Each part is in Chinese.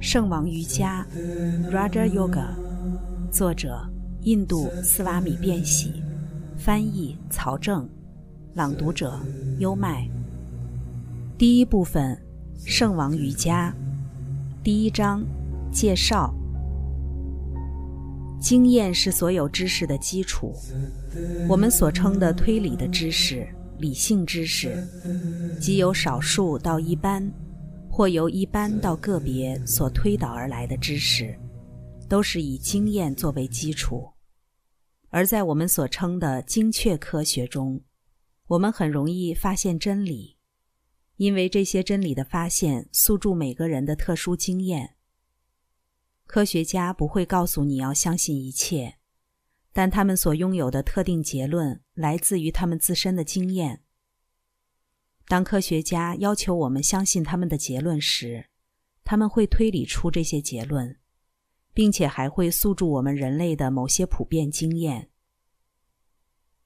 圣王瑜伽 （Raja Yoga），作者印度斯瓦米·变喜，翻译曹正，朗读者优麦。第一部分：圣王瑜伽。第一章介绍。经验是所有知识的基础。我们所称的推理的知识、理性知识，即由少数到一般。或由一般到个别所推导而来的知识，都是以经验作为基础。而在我们所称的精确科学中，我们很容易发现真理，因为这些真理的发现诉诸每个人的特殊经验。科学家不会告诉你要相信一切，但他们所拥有的特定结论来自于他们自身的经验。当科学家要求我们相信他们的结论时，他们会推理出这些结论，并且还会诉诸我们人类的某些普遍经验。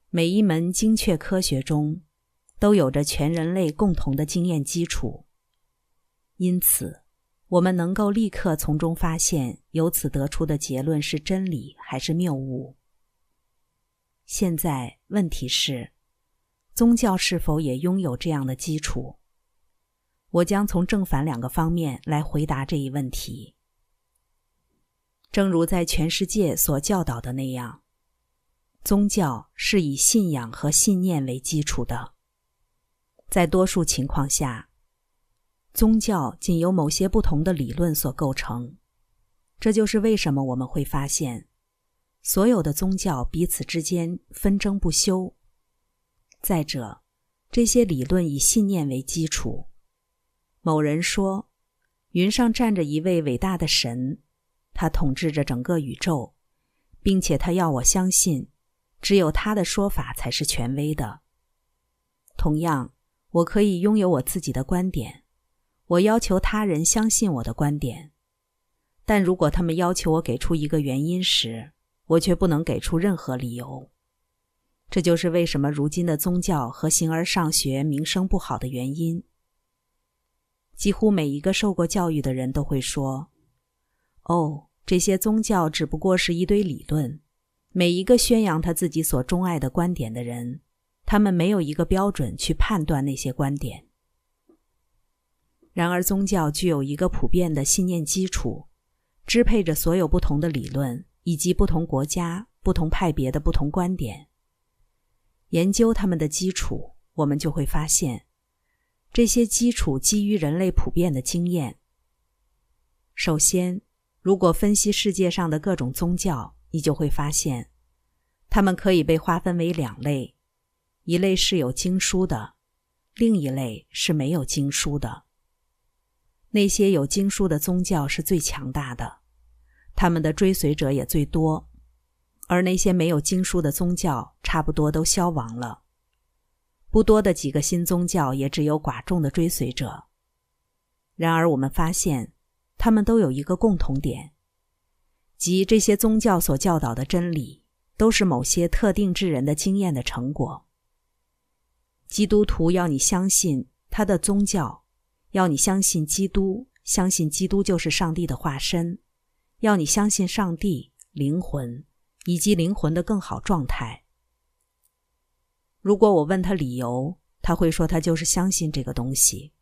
每一门精确科学中，都有着全人类共同的经验基础，因此，我们能够立刻从中发现由此得出的结论是真理还是谬误。现在，问题是。宗教是否也拥有这样的基础？我将从正反两个方面来回答这一问题。正如在全世界所教导的那样，宗教是以信仰和信念为基础的。在多数情况下，宗教仅由某些不同的理论所构成。这就是为什么我们会发现，所有的宗教彼此之间纷争不休。再者，这些理论以信念为基础。某人说，云上站着一位伟大的神，他统治着整个宇宙，并且他要我相信，只有他的说法才是权威的。同样，我可以拥有我自己的观点，我要求他人相信我的观点，但如果他们要求我给出一个原因时，我却不能给出任何理由。这就是为什么如今的宗教和形而上学名声不好的原因。几乎每一个受过教育的人都会说：“哦，这些宗教只不过是一堆理论。”每一个宣扬他自己所钟爱的观点的人，他们没有一个标准去判断那些观点。然而，宗教具有一个普遍的信念基础，支配着所有不同的理论以及不同国家、不同派别的不同观点。研究他们的基础，我们就会发现，这些基础基于人类普遍的经验。首先，如果分析世界上的各种宗教，你就会发现，它们可以被划分为两类：一类是有经书的，另一类是没有经书的。那些有经书的宗教是最强大的，他们的追随者也最多。而那些没有经书的宗教，差不多都消亡了。不多的几个新宗教也只有寡众的追随者。然而，我们发现，他们都有一个共同点，即这些宗教所教导的真理，都是某些特定之人的经验的成果。基督徒要你相信他的宗教，要你相信基督，相信基督就是上帝的化身，要你相信上帝灵魂。以及灵魂的更好状态。如果我问他理由，他会说他就是相信这个东西。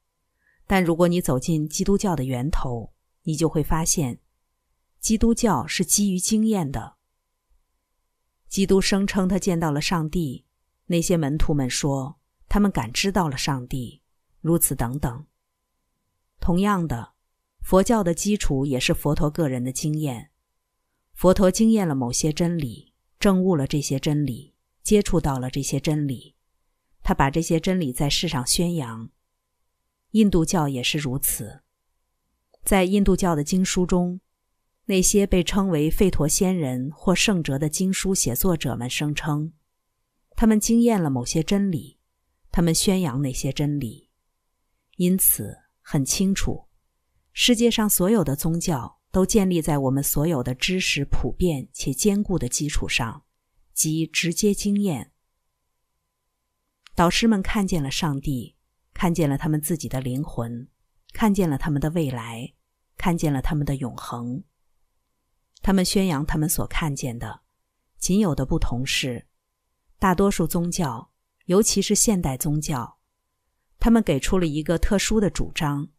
但如果你走进基督教的源头，你就会发现，基督教是基于经验的。基督声称他见到了上帝，那些门徒们说他们感知到了上帝，如此等等。同样的，佛教的基础也是佛陀个人的经验。佛陀经验了某些真理，证悟了这些真理，接触到了这些真理，他把这些真理在世上宣扬。印度教也是如此，在印度教的经书中，那些被称为吠陀仙人或圣哲的经书写作者们声称，他们经验了某些真理，他们宣扬那些真理。因此，很清楚，世界上所有的宗教。都建立在我们所有的知识普遍且坚固的基础上，即直接经验。导师们看见了上帝，看见了他们自己的灵魂，看见了他们的未来，看见了他们的永恒。他们宣扬他们所看见的，仅有的不同是，大多数宗教，尤其是现代宗教，他们给出了一个特殊的主张，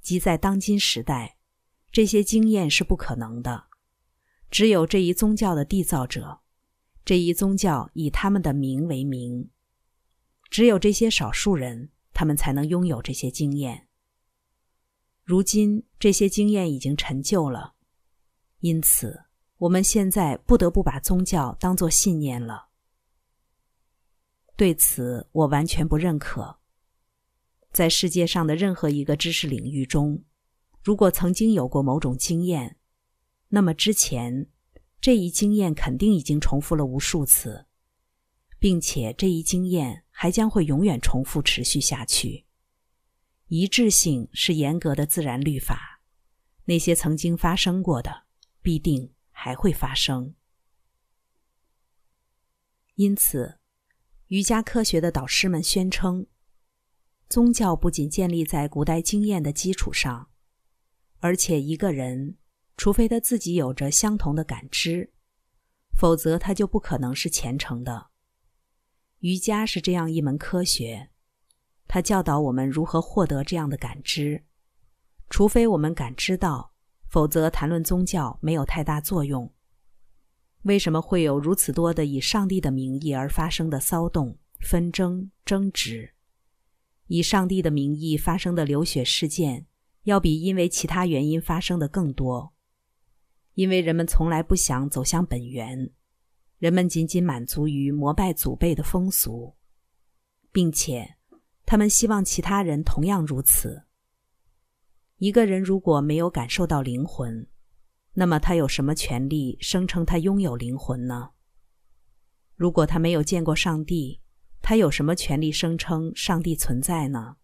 即在当今时代，这些经验是不可能的。只有这一宗教的缔造者，这一宗教以他们的名为名，只有这些少数人，他们才能拥有这些经验。如今，这些经验已经陈旧了。因此，我们现在不得不把宗教当作信念了。对此，我完全不认可。在世界上的任何一个知识领域中，如果曾经有过某种经验，那么之前这一经验肯定已经重复了无数次，并且这一经验还将会永远重复持续下去。一致性是严格的自然律法，那些曾经发生过的。必定还会发生。因此，瑜伽科学的导师们宣称，宗教不仅建立在古代经验的基础上，而且一个人，除非他自己有着相同的感知，否则他就不可能是虔诚的。瑜伽是这样一门科学，它教导我们如何获得这样的感知，除非我们感知到。否则，谈论宗教没有太大作用。为什么会有如此多的以上帝的名义而发生的骚动、纷争、争执？以上帝的名义发生的流血事件，要比因为其他原因发生的更多。因为人们从来不想走向本源，人们仅仅满足于膜拜祖辈的风俗，并且他们希望其他人同样如此。一个人如果没有感受到灵魂，那么他有什么权利声称他拥有灵魂呢？如果他没有见过上帝，他有什么权利声称上帝存在呢？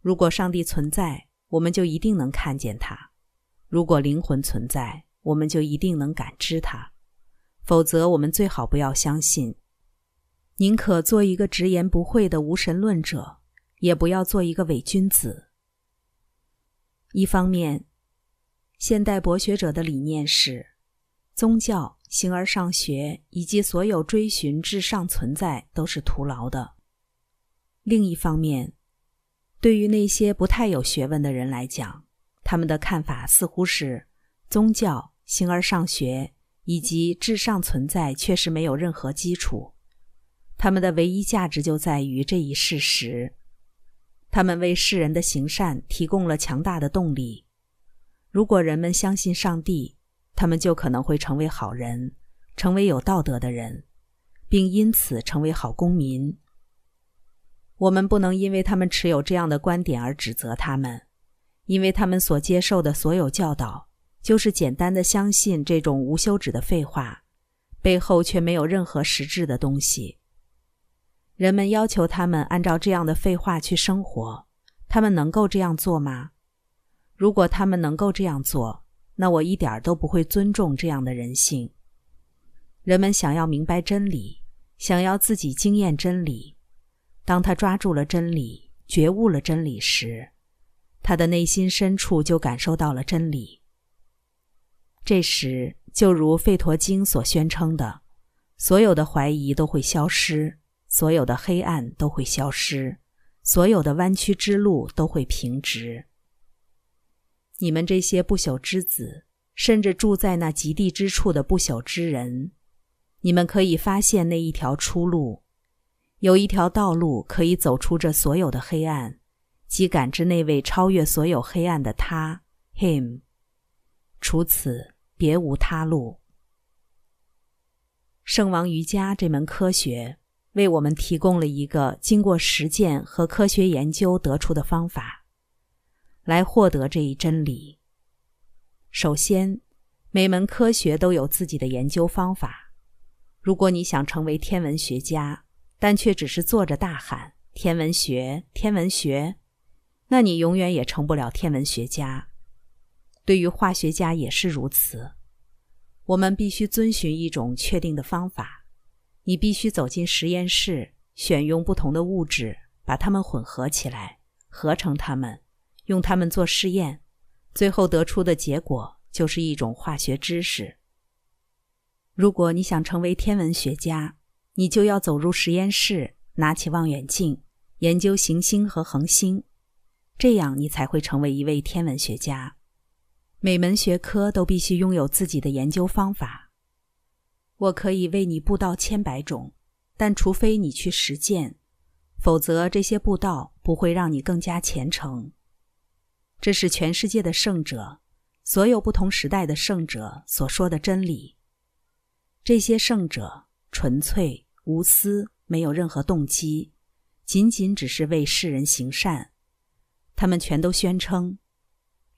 如果上帝存在，我们就一定能看见他；如果灵魂存在，我们就一定能感知他。否则，我们最好不要相信，宁可做一个直言不讳的无神论者，也不要做一个伪君子。一方面，现代博学者的理念是，宗教、形而上学以及所有追寻至上存在都是徒劳的；另一方面，对于那些不太有学问的人来讲，他们的看法似乎是，宗教、形而上学以及至上存在确实没有任何基础，他们的唯一价值就在于这一事实。他们为世人的行善提供了强大的动力。如果人们相信上帝，他们就可能会成为好人，成为有道德的人，并因此成为好公民。我们不能因为他们持有这样的观点而指责他们，因为他们所接受的所有教导就是简单的相信这种无休止的废话，背后却没有任何实质的东西。人们要求他们按照这样的废话去生活，他们能够这样做吗？如果他们能够这样做，那我一点都不会尊重这样的人性。人们想要明白真理，想要自己经验真理。当他抓住了真理，觉悟了真理时，他的内心深处就感受到了真理。这时，就如《吠陀经》所宣称的，所有的怀疑都会消失。所有的黑暗都会消失，所有的弯曲之路都会平直。你们这些不朽之子，甚至住在那极地之处的不朽之人，你们可以发现那一条出路，有一条道路可以走出这所有的黑暗，即感知那位超越所有黑暗的他，Him。除此，别无他路。圣王瑜伽这门科学。为我们提供了一个经过实践和科学研究得出的方法，来获得这一真理。首先，每门科学都有自己的研究方法。如果你想成为天文学家，但却只是坐着大喊“天文学，天文学”，那你永远也成不了天文学家。对于化学家也是如此。我们必须遵循一种确定的方法。你必须走进实验室，选用不同的物质，把它们混合起来，合成它们，用它们做试验，最后得出的结果就是一种化学知识。如果你想成为天文学家，你就要走入实验室，拿起望远镜，研究行星和恒星，这样你才会成为一位天文学家。每门学科都必须拥有自己的研究方法。我可以为你布道千百种，但除非你去实践，否则这些布道不会让你更加虔诚。这是全世界的圣者，所有不同时代的圣者所说的真理。这些圣者纯粹无私，没有任何动机，仅仅只是为世人行善。他们全都宣称，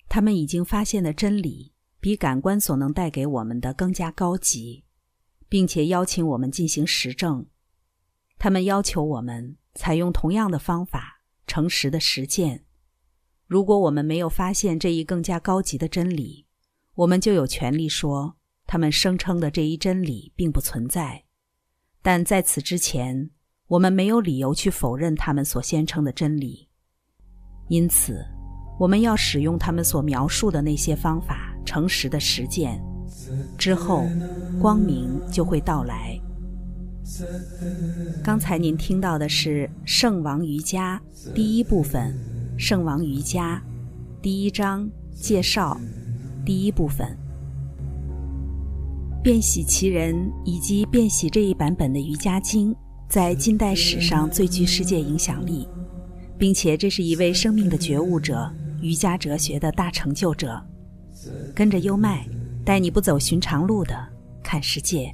他们已经发现的真理比感官所能带给我们的更加高级，并且邀请我们进行实证。他们要求我们采用同样的方法，诚实的实践。如果我们没有发现这一更加高级的真理，我们就有权利说。他们声称的这一真理并不存在，但在此之前，我们没有理由去否认他们所宣称的真理。因此，我们要使用他们所描述的那些方法，诚实的实践，之后，光明就会到来。刚才您听到的是《圣王瑜伽》第一部分，《圣王瑜伽》第一章介绍，第一部分。变喜其人以及变喜这一版本的《瑜伽经》在近代史上最具世界影响力，并且这是一位生命的觉悟者、瑜伽哲学的大成就者。跟着优麦，带你不走寻常路的看世界。